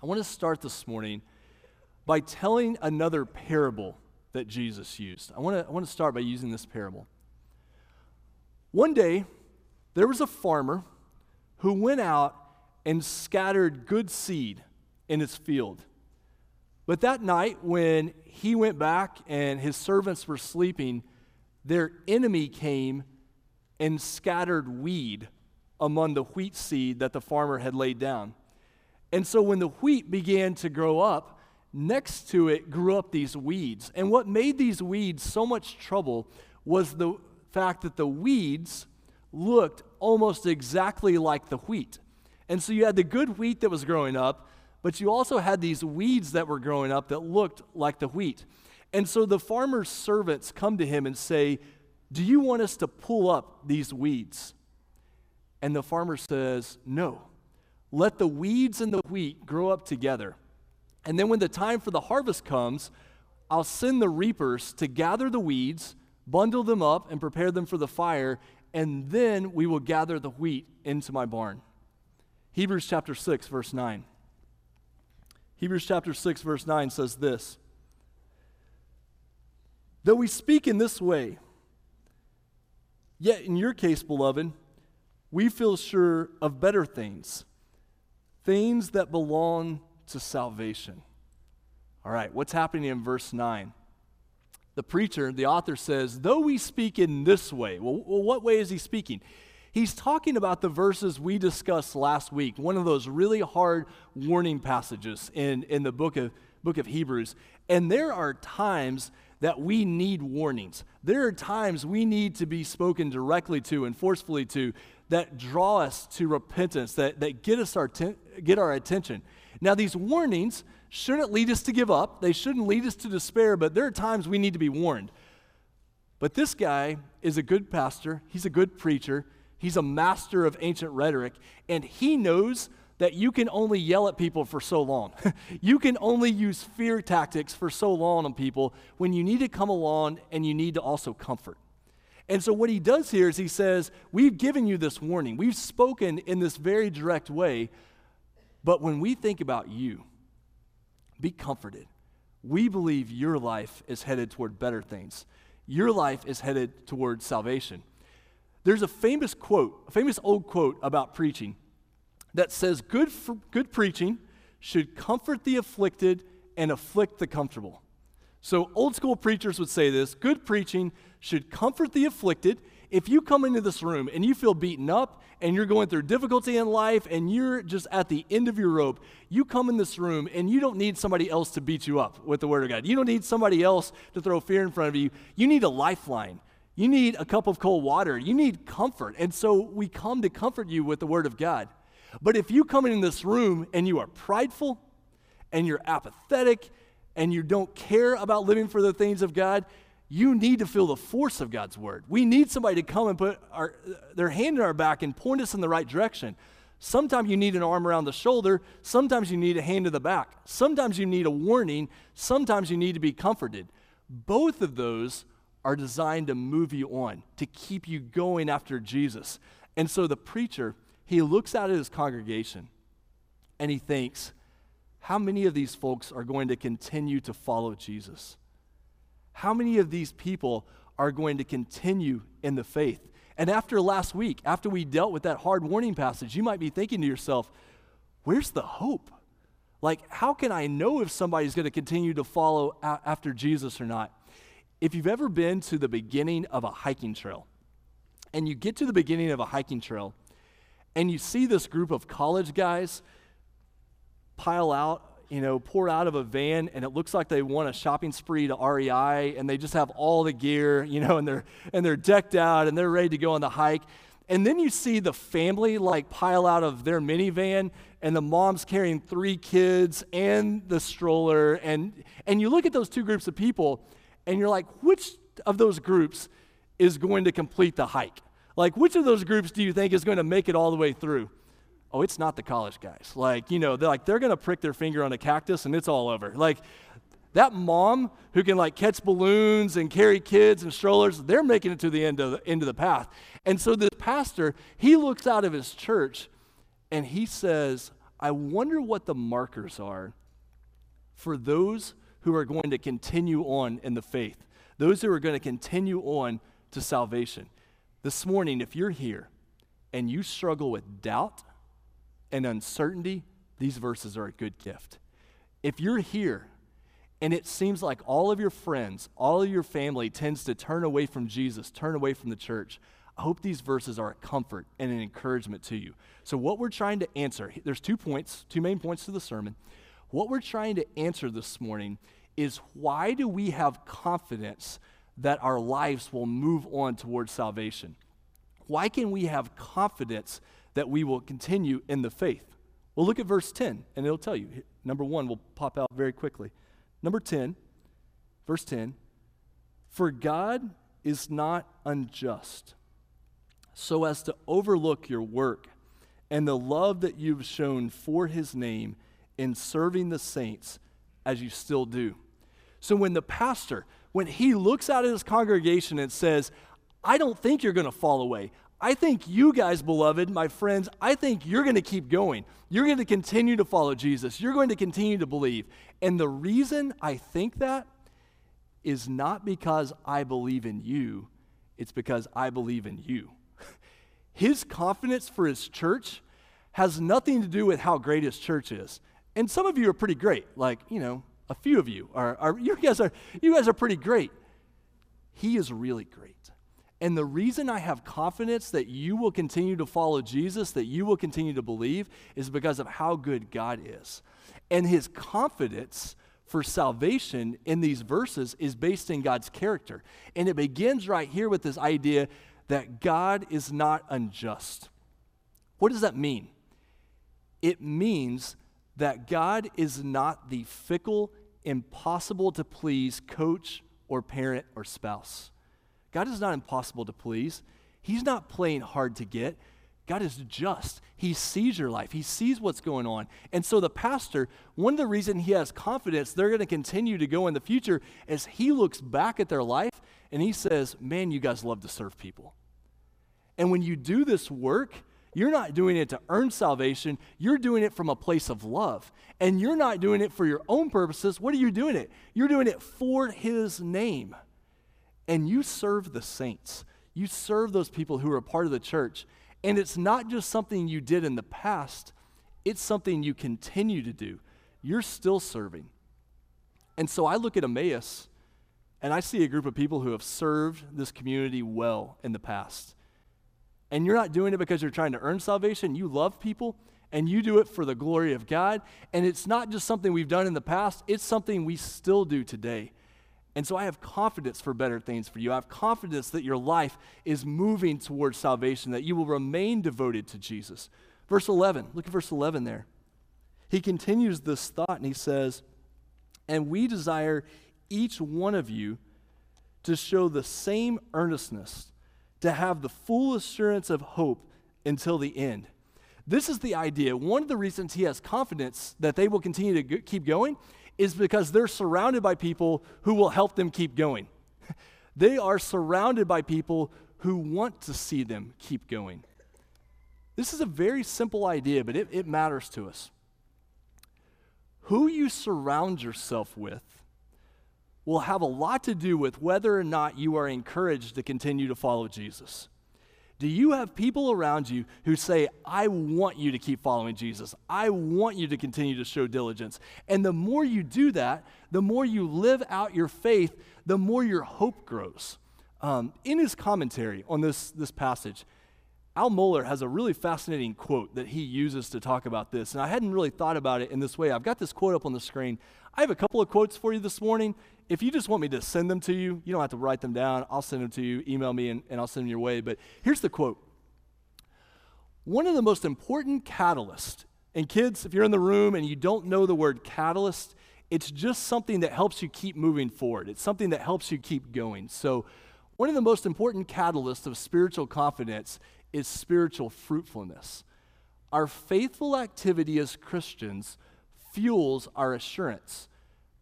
I want to start this morning by telling another parable that Jesus used. I want to, I want to start by using this parable. One day, there was a farmer who went out and scattered good seed in his field. But that night, when he went back and his servants were sleeping, their enemy came and scattered weed among the wheat seed that the farmer had laid down. And so when the wheat began to grow up, next to it grew up these weeds. And what made these weeds so much trouble was the fact that the weeds looked almost exactly like the wheat. And so you had the good wheat that was growing up, but you also had these weeds that were growing up that looked like the wheat. And so the farmer's servants come to him and say, Do you want us to pull up these weeds? And the farmer says, No. Let the weeds and the wheat grow up together. And then when the time for the harvest comes, I'll send the reapers to gather the weeds, bundle them up, and prepare them for the fire, and then we will gather the wheat into my barn. Hebrews chapter 6, verse 9. Hebrews chapter 6, verse 9 says this Though we speak in this way, yet in your case, beloved, we feel sure of better things, things that belong to salvation. All right, what's happening in verse 9? The preacher, the author says, though we speak in this way, well, what way is he speaking? He's talking about the verses we discussed last week, one of those really hard warning passages in, in the book of, book of Hebrews. And there are times that we need warnings. There are times we need to be spoken directly to and forcefully to that draw us to repentance, that, that get, us our get our attention. Now, these warnings shouldn't lead us to give up, they shouldn't lead us to despair, but there are times we need to be warned. But this guy is a good pastor, he's a good preacher, he's a master of ancient rhetoric, and he knows that you can only yell at people for so long. you can only use fear tactics for so long on people when you need to come along and you need to also comfort. And so, what he does here is he says, We've given you this warning. We've spoken in this very direct way. But when we think about you, be comforted. We believe your life is headed toward better things. Your life is headed toward salvation. There's a famous quote, a famous old quote about preaching that says, Good, for, good preaching should comfort the afflicted and afflict the comfortable. So, old school preachers would say this good preaching should comfort the afflicted. If you come into this room and you feel beaten up and you're going through difficulty in life and you're just at the end of your rope, you come in this room and you don't need somebody else to beat you up with the Word of God. You don't need somebody else to throw fear in front of you. You need a lifeline. You need a cup of cold water. You need comfort. And so we come to comfort you with the Word of God. But if you come in this room and you are prideful and you're apathetic and you don't care about living for the things of God, you need to feel the force of God's word. We need somebody to come and put our, their hand in our back and point us in the right direction. Sometimes you need an arm around the shoulder. Sometimes you need a hand to the back. Sometimes you need a warning. Sometimes you need to be comforted. Both of those are designed to move you on, to keep you going after Jesus. And so the preacher, he looks out at his congregation and he thinks, how many of these folks are going to continue to follow Jesus? How many of these people are going to continue in the faith? And after last week, after we dealt with that hard warning passage, you might be thinking to yourself, where's the hope? Like, how can I know if somebody's going to continue to follow a- after Jesus or not? If you've ever been to the beginning of a hiking trail, and you get to the beginning of a hiking trail, and you see this group of college guys pile out, you know, pour out of a van, and it looks like they won a shopping spree to REI, and they just have all the gear, you know, and they're and they're decked out and they're ready to go on the hike. And then you see the family like pile out of their minivan, and the mom's carrying three kids and the stroller, and and you look at those two groups of people, and you're like, which of those groups is going to complete the hike? Like, which of those groups do you think is going to make it all the way through? Oh, it's not the college guys. Like, you know, they're like they're gonna prick their finger on a cactus and it's all over. Like that mom who can like catch balloons and carry kids and strollers, they're making it to the end of the end of the path. And so the pastor, he looks out of his church and he says, I wonder what the markers are for those who are going to continue on in the faith, those who are going to continue on to salvation. This morning, if you're here and you struggle with doubt and uncertainty, these verses are a good gift. If you're here and it seems like all of your friends, all of your family tends to turn away from Jesus, turn away from the church, I hope these verses are a comfort and an encouragement to you. So, what we're trying to answer, there's two points, two main points to the sermon. What we're trying to answer this morning is why do we have confidence that our lives will move on towards salvation? Why can we have confidence that we will continue in the faith? Well, look at verse 10, and it'll tell you. Number one will pop out very quickly. Number 10, verse 10 For God is not unjust so as to overlook your work and the love that you've shown for his name in serving the saints as you still do. So when the pastor, when he looks out at his congregation and says, I don't think you're going to fall away. I think you guys, beloved, my friends, I think you're going to keep going. You're going to continue to follow Jesus. You're going to continue to believe. And the reason I think that is not because I believe in you, it's because I believe in you. His confidence for his church has nothing to do with how great his church is. And some of you are pretty great. Like, you know, a few of you are, are you guys are you guys are pretty great. He is really great. And the reason I have confidence that you will continue to follow Jesus, that you will continue to believe, is because of how good God is. And his confidence for salvation in these verses is based in God's character. And it begins right here with this idea that God is not unjust. What does that mean? It means that God is not the fickle, impossible to please coach or parent or spouse. God is not impossible to please. He's not playing hard to get. God is just. He sees your life. He sees what's going on. And so the pastor, one of the reasons he has confidence they're going to continue to go in the future is he looks back at their life and he says, "Man, you guys love to serve people." And when you do this work, you're not doing it to earn salvation. You're doing it from a place of love. And you're not doing it for your own purposes. What are you doing it? You're doing it for His name. And you serve the saints. You serve those people who are a part of the church. And it's not just something you did in the past, it's something you continue to do. You're still serving. And so I look at Emmaus and I see a group of people who have served this community well in the past and you're not doing it because you're trying to earn salvation, you love people and you do it for the glory of God. And it's not just something we've done in the past, it's something we still do today. And so I have confidence for better things for you. I have confidence that your life is moving towards salvation, that you will remain devoted to Jesus. Verse 11, look at verse 11 there. He continues this thought and he says, And we desire each one of you to show the same earnestness to have the full assurance of hope until the end. This is the idea. One of the reasons he has confidence that they will continue to go- keep going is because they're surrounded by people who will help them keep going. they are surrounded by people who want to see them keep going. This is a very simple idea, but it, it matters to us. Who you surround yourself with will have a lot to do with whether or not you are encouraged to continue to follow Jesus. Do you have people around you who say, I want you to keep following Jesus? I want you to continue to show diligence. And the more you do that, the more you live out your faith, the more your hope grows. Um, in his commentary on this, this passage, Al Mohler has a really fascinating quote that he uses to talk about this. And I hadn't really thought about it in this way. I've got this quote up on the screen. I have a couple of quotes for you this morning if you just want me to send them to you, you don't have to write them down. I'll send them to you, email me, and, and I'll send them your way. But here's the quote One of the most important catalysts, and kids, if you're in the room and you don't know the word catalyst, it's just something that helps you keep moving forward. It's something that helps you keep going. So, one of the most important catalysts of spiritual confidence is spiritual fruitfulness. Our faithful activity as Christians fuels our assurance.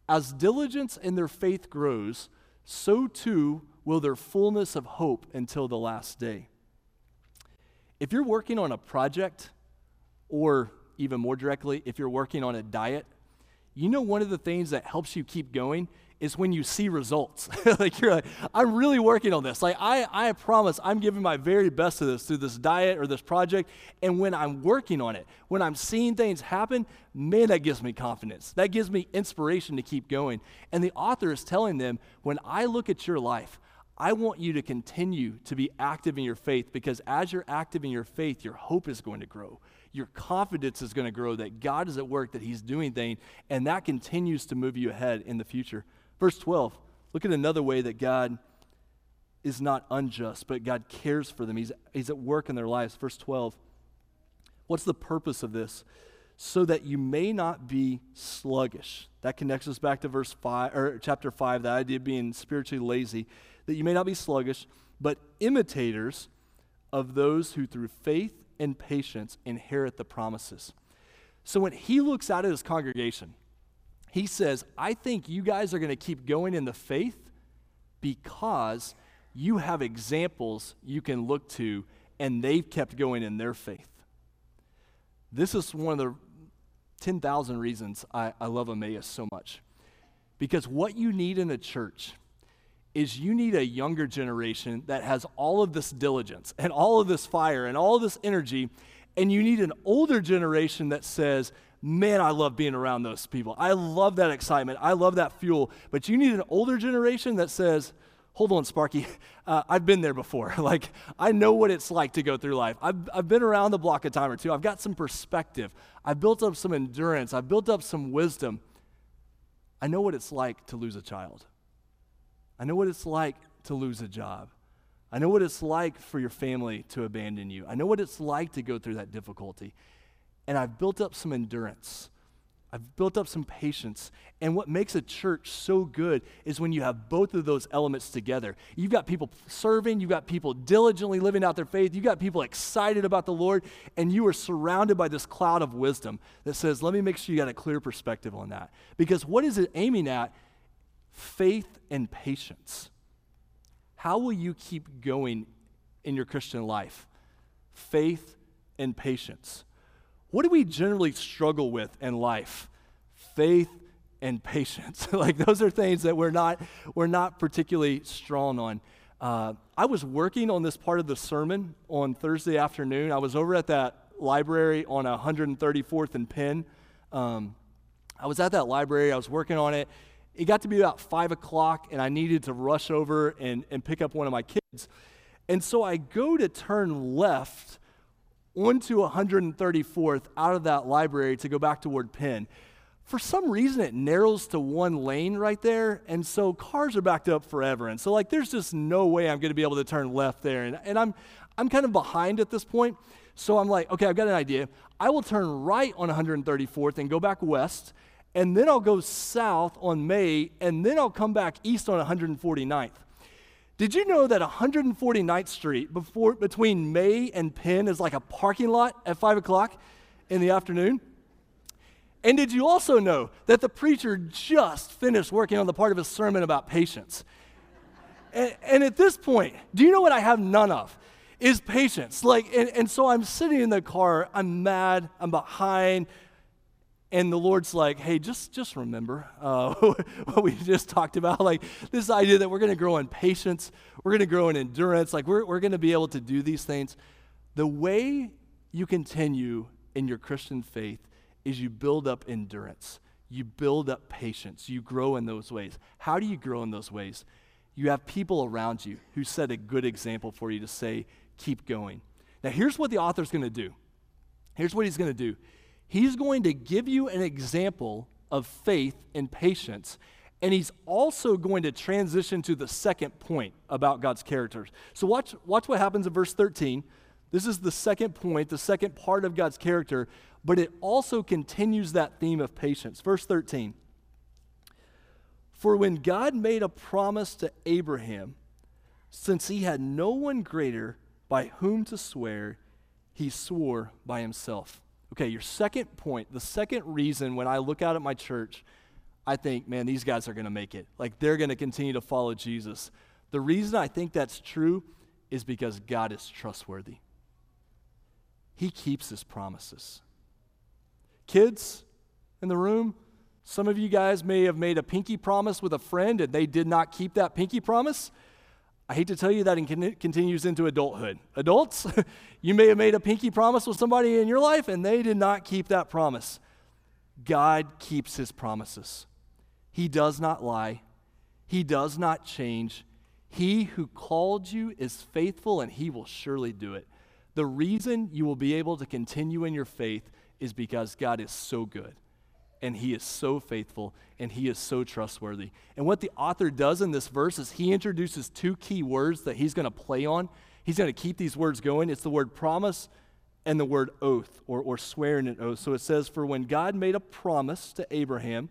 As diligence in their faith grows, so too will their fullness of hope until the last day. If you're working on a project or even more directly, if you're working on a diet, you know one of the things that helps you keep going is when you see results. like you're like, I'm really working on this. Like I, I promise I'm giving my very best to this through this diet or this project. And when I'm working on it, when I'm seeing things happen, man, that gives me confidence. That gives me inspiration to keep going. And the author is telling them, when I look at your life, I want you to continue to be active in your faith because as you're active in your faith, your hope is going to grow. Your confidence is going to grow that God is at work, that He's doing things, and that continues to move you ahead in the future. Verse 12, look at another way that God is not unjust, but God cares for them. He's, he's at work in their lives. Verse 12, what's the purpose of this? So that you may not be sluggish. That connects us back to verse 5 or chapter 5, the idea of being spiritually lazy, that you may not be sluggish, but imitators of those who through faith and patience inherit the promises. So when he looks out at his congregation, he says, I think you guys are going to keep going in the faith because you have examples you can look to, and they've kept going in their faith. This is one of the 10,000 reasons I, I love Emmaus so much. Because what you need in a church is you need a younger generation that has all of this diligence and all of this fire and all of this energy, and you need an older generation that says, man, I love being around those people. I love that excitement. I love that fuel. But you need an older generation that says, hold on, Sparky, uh, I've been there before. like, I know what it's like to go through life. I've, I've been around the block a time or two. I've got some perspective. I've built up some endurance. I've built up some wisdom. I know what it's like to lose a child. I know what it's like to lose a job. I know what it's like for your family to abandon you. I know what it's like to go through that difficulty and I've built up some endurance. I've built up some patience. And what makes a church so good is when you have both of those elements together. You've got people serving, you've got people diligently living out their faith, you've got people excited about the Lord, and you are surrounded by this cloud of wisdom that says, let me make sure you got a clear perspective on that. Because what is it aiming at? Faith and patience. How will you keep going in your Christian life? Faith and patience. What do we generally struggle with in life? Faith and patience. like those are things that we're not we're not particularly strong on. Uh, I was working on this part of the sermon on Thursday afternoon. I was over at that library on 134th and Penn. Um, I was at that library. I was working on it. It got to be about five o'clock, and I needed to rush over and, and pick up one of my kids. And so I go to turn left onto 134th out of that library to go back toward Penn. For some reason, it narrows to one lane right there, and so cars are backed up forever. And so, like, there's just no way I'm going to be able to turn left there. And, and I'm, I'm kind of behind at this point. So I'm like, okay, I've got an idea. I will turn right on 134th and go back west, and then I'll go south on May, and then I'll come back east on 149th. Did you know that 149th Street before, between May and Penn is like a parking lot at 5 o'clock in the afternoon? And did you also know that the preacher just finished working on the part of his sermon about patience? and, and, at this point, do you know what I have none of? Is patience. Like, and, and so I'm sitting in the car, I'm mad, I'm behind, and the lord's like hey just just remember uh, what we just talked about. Like this idea that we're going to grow in patience we're going to grow in endurance like we're, we're going to be able to do these things. The way you continue in your christian faith is you build up endurance. You build up patience. You grow in those ways. How do you grow in those ways? You have people around you who set a good example for you to say keep going. Now here's what the author's going to do. Here's what he's going to do He's going to give you an example of faith and patience. And he's also going to transition to the second point about God's characters. So watch, watch what happens in verse 13. This is the second point, the second part of God's character, but it also continues that theme of patience. Verse 13. For when God made a promise to Abraham, since he had no one greater by whom to swear, he swore by himself. Okay, your second point, the second reason when I look out at my church, I think, man, these guys are going to make it. Like they're going to continue to follow Jesus. The reason I think that's true is because God is trustworthy. He keeps his promises. Kids in the room, some of you guys may have made a pinky promise with a friend and they did not keep that pinky promise. I hate to tell you that it continues into adulthood. Adults, you may have made a pinky promise with somebody in your life and they did not keep that promise. God keeps his promises. He does not lie, he does not change. He who called you is faithful and he will surely do it. The reason you will be able to continue in your faith is because God is so good and he is so faithful and he is so trustworthy. And what the author does in this verse is he introduces two key words that he's going to play on. He's going to keep these words going. It's the word promise and the word oath or, or swearing an oath. So it says, For when God made a promise to Abraham,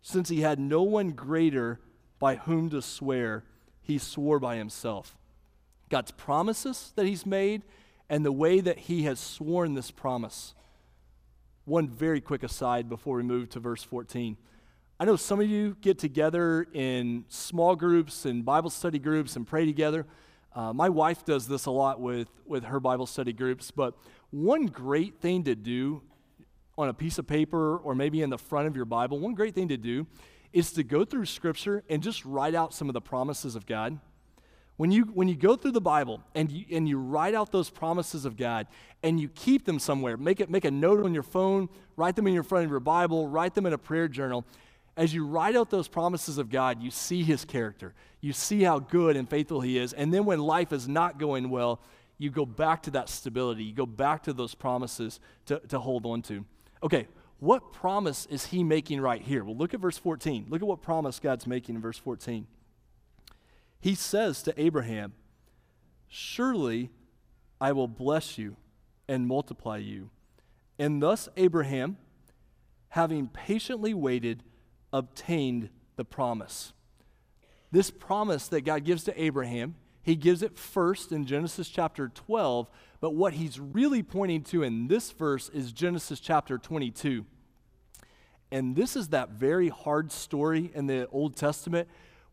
since he had no one greater by whom to swear, he swore by himself. God's promises that he's made and the way that he has sworn this promise one very quick aside before we move to verse 14. I know some of you get together in small groups and Bible study groups and pray together. Uh, my wife does this a lot with, with her Bible study groups, but one great thing to do on a piece of paper or maybe in the front of your Bible, one great thing to do is to go through Scripture and just write out some of the promises of God. When you, when you go through the Bible and you, and you write out those promises of God and you keep them somewhere, make, it, make a note on your phone, write them in your front of your Bible, write them in a prayer journal. As you write out those promises of God, you see his character. You see how good and faithful he is. And then when life is not going well, you go back to that stability. You go back to those promises to, to hold on to. Okay, what promise is he making right here? Well, look at verse 14. Look at what promise God's making in verse 14 he says to Abraham, Surely I will bless you and multiply you. And thus Abraham, having patiently waited, obtained the promise. This promise that God gives to Abraham, he gives it first in Genesis chapter 12, but what he's really pointing to in this verse is Genesis chapter 22. And this is that very hard story in the Old Testament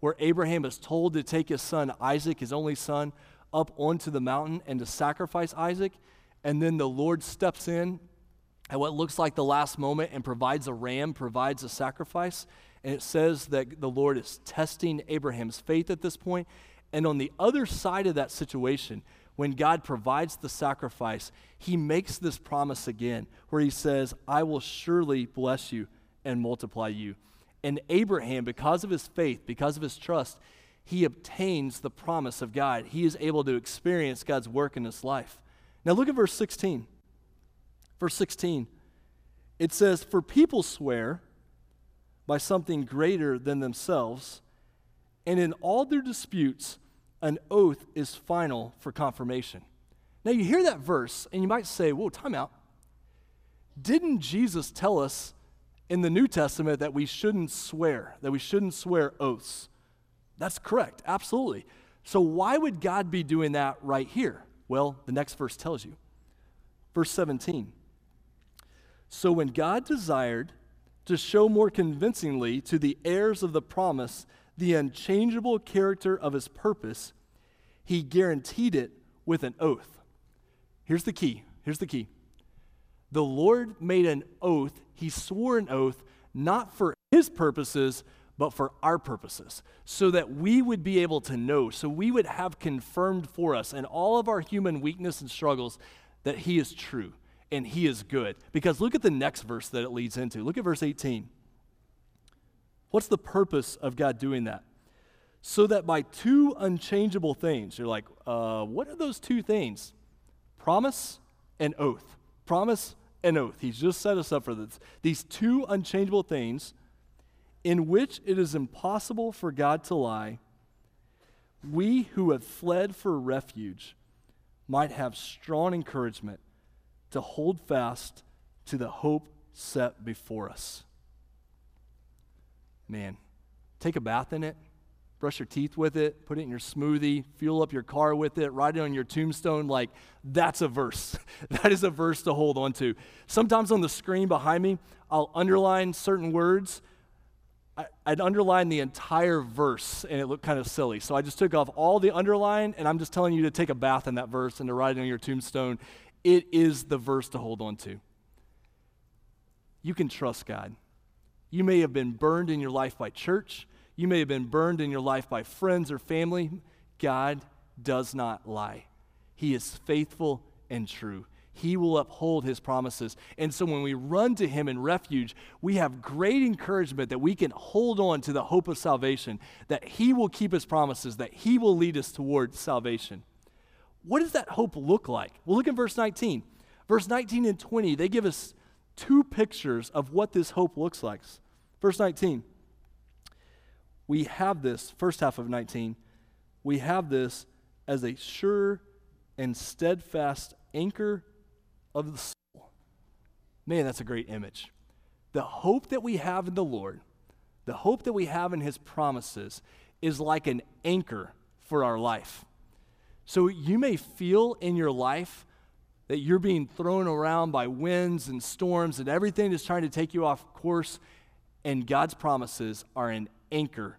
where Abraham is told to take his son Isaac, his only son, up onto the mountain and to sacrifice Isaac. And then the Lord steps in at what looks like the last moment and provides a ram, provides a sacrifice. And it says that the Lord is testing Abraham's faith at this point. And on the other side of that situation, when God provides the sacrifice, he makes this promise again where he says, I will surely bless you and multiply you. And Abraham, because of his faith, because of his trust, he obtains the promise of God. He is able to experience God's work in his life. Now look at verse 16. Verse 16. It says, For people swear by something greater than themselves, and in all their disputes, an oath is final for confirmation. Now you hear that verse, and you might say, Whoa, time out. Didn't Jesus tell us in the New Testament that we shouldn't swear, that we shouldn't swear oaths. That's correct, absolutely. So, why would God be doing that right here? Well, the next verse tells you. Verse 17. So, when God desired to show more convincingly to the heirs of the promise the unchangeable character of his purpose, he guaranteed it with an oath. Here's the key. Here's the key. The Lord made an oath, he swore an oath, not for his purposes, but for our purposes, so that we would be able to know, so we would have confirmed for us in all of our human weakness and struggles that he is true and he is good. Because look at the next verse that it leads into. Look at verse 18. What's the purpose of God doing that? So that by two unchangeable things, you're like, uh, what are those two things? Promise and oath. Promise and oath. He's just set us up for this. These two unchangeable things in which it is impossible for God to lie, we who have fled for refuge might have strong encouragement to hold fast to the hope set before us. Man, take a bath in it brush your teeth with it, put it in your smoothie, fuel up your car with it, write it on your tombstone. Like, that's a verse. that is a verse to hold on to. Sometimes on the screen behind me, I'll underline certain words. I, would underline the entire verse and it looked kind of silly. So I just took off all the underline and I'm just telling you to take a bath in that verse and to write it on your tombstone. It is the verse to hold on to. you can trust God. You may have been burned in your life by church, you may have been burned in your life by friends or family. God does not lie, He is faithful and true. He will uphold his promises. And so when we run to him in refuge, we have great encouragement that we can hold on to the hope of salvation, that he will keep his promises, that he will lead us toward salvation. What does that hope look like? Well, look at verse 19. Verse 19 and 20, they give us two pictures of what this hope looks like. Verse 19, we have this, first half of 19, we have this as a sure and steadfast anchor of the soul. Man, that's a great image. The hope that we have in the Lord, the hope that we have in His promises, is like an anchor for our life. So you may feel in your life that you're being thrown around by winds and storms and everything is trying to take you off course, and God's promises are an anchor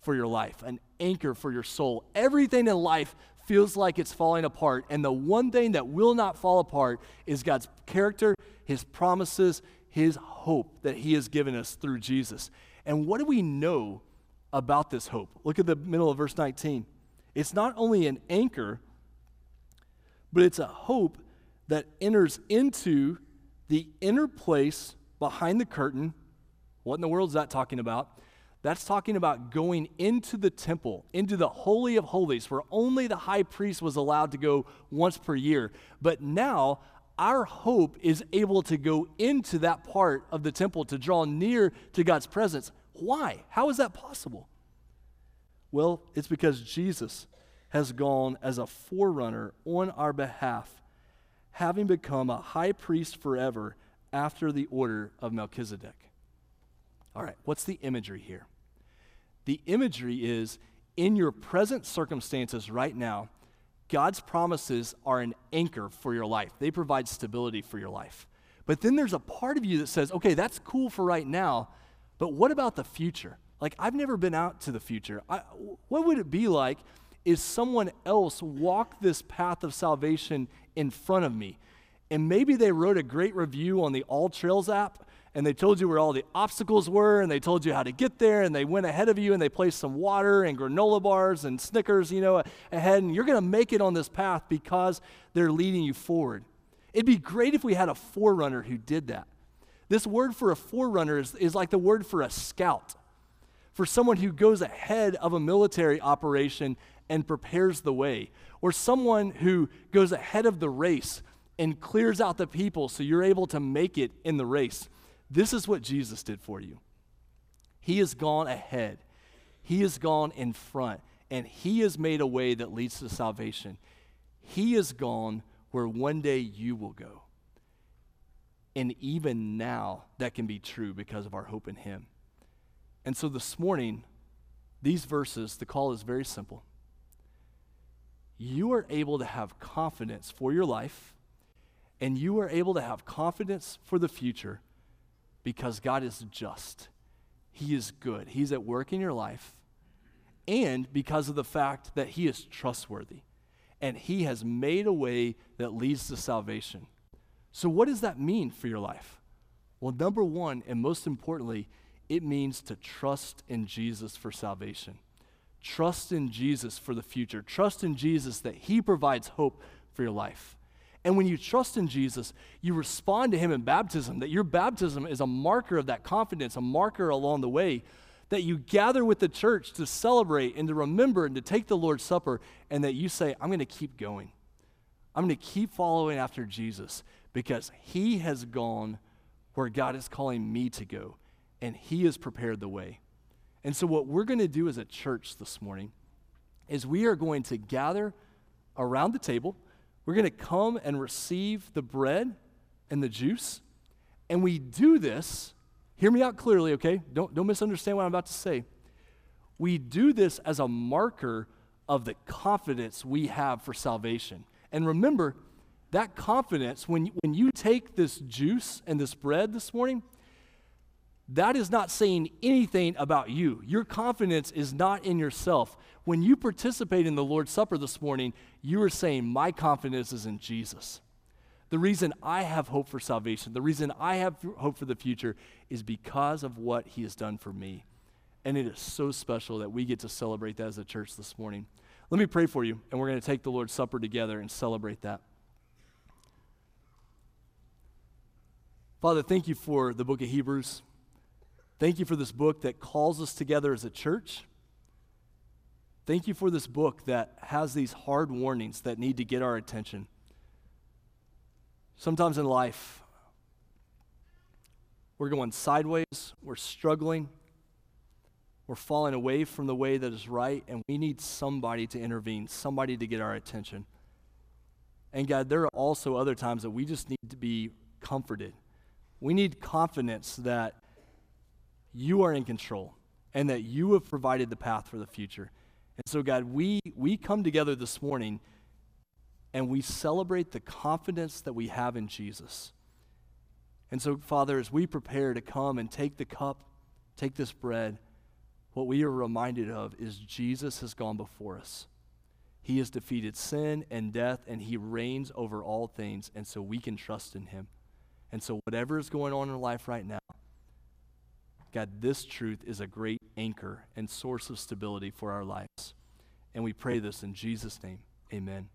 for your life, an anchor for your soul. Everything in life feels like it's falling apart, and the one thing that will not fall apart is God's character, His promises, His hope that He has given us through Jesus. And what do we know about this hope? Look at the middle of verse 19. It's not only an anchor, but it's a hope that enters into the inner place behind the curtain. What in the world is that talking about? That's talking about going into the temple, into the Holy of Holies, where only the high priest was allowed to go once per year. But now, our hope is able to go into that part of the temple to draw near to God's presence. Why? How is that possible? Well, it's because Jesus has gone as a forerunner on our behalf, having become a high priest forever after the order of Melchizedek. All right, what's the imagery here? The imagery is in your present circumstances right now, God's promises are an anchor for your life. They provide stability for your life. But then there's a part of you that says, okay, that's cool for right now, but what about the future? Like, I've never been out to the future. I, what would it be like if someone else walked this path of salvation in front of me? And maybe they wrote a great review on the All Trails app and they told you where all the obstacles were and they told you how to get there and they went ahead of you and they placed some water and granola bars and Snickers, you know, ahead and you're going to make it on this path because they're leading you forward. It'd be great if we had a forerunner who did that. This word for a forerunner is, is like the word for a scout for someone who goes ahead of a military operation and prepares the way, or someone who goes ahead of the race and clears out the people so you're able to make it in the race. This is what Jesus did for you. He has gone ahead, He has gone in front, and He has made a way that leads to salvation. He has gone where one day you will go. And even now, that can be true because of our hope in Him. And so this morning, these verses, the call is very simple. You are able to have confidence for your life, and you are able to have confidence for the future because God is just. He is good. He's at work in your life, and because of the fact that He is trustworthy and He has made a way that leads to salvation. So, what does that mean for your life? Well, number one, and most importantly, it means to trust in Jesus for salvation. Trust in Jesus for the future. Trust in Jesus that He provides hope for your life. And when you trust in Jesus, you respond to Him in baptism, that your baptism is a marker of that confidence, a marker along the way, that you gather with the church to celebrate and to remember and to take the Lord's Supper, and that you say, I'm going to keep going. I'm going to keep following after Jesus because He has gone where God is calling me to go and He has prepared the way. And so, what we're going to do as a church this morning is we are going to gather around the table. We're going to come and receive the bread and the juice. And we do this, hear me out clearly, okay? Don't, don't misunderstand what I'm about to say. We do this as a marker of the confidence we have for salvation. And remember, that confidence, when, when you take this juice and this bread this morning, that is not saying anything about you. Your confidence is not in yourself. When you participate in the Lord's Supper this morning, you are saying, My confidence is in Jesus. The reason I have hope for salvation, the reason I have hope for the future is because of what he has done for me. And it is so special that we get to celebrate that as a church this morning. Let me pray for you, and we're going to take the Lord's Supper together and celebrate that. Father, thank you for the book of Hebrews. Thank you for this book that calls us together as a church. Thank you for this book that has these hard warnings that need to get our attention. Sometimes in life, we're going sideways, we're struggling, we're falling away from the way that is right, and we need somebody to intervene, somebody to get our attention. And God, there are also other times that we just need to be comforted. We need confidence that you are in control and that you have provided the path for the future. And so, God, we, we come together this morning and we celebrate the confidence that we have in Jesus. And so, Father, as we prepare to come and take the cup, take this bread, what we are reminded of is Jesus has gone before us. He has defeated sin and death, and he reigns over all things, and so we can trust in him. And so, whatever is going on in life right now, God, this truth is a great anchor and source of stability for our lives. And we pray this in Jesus' name. Amen.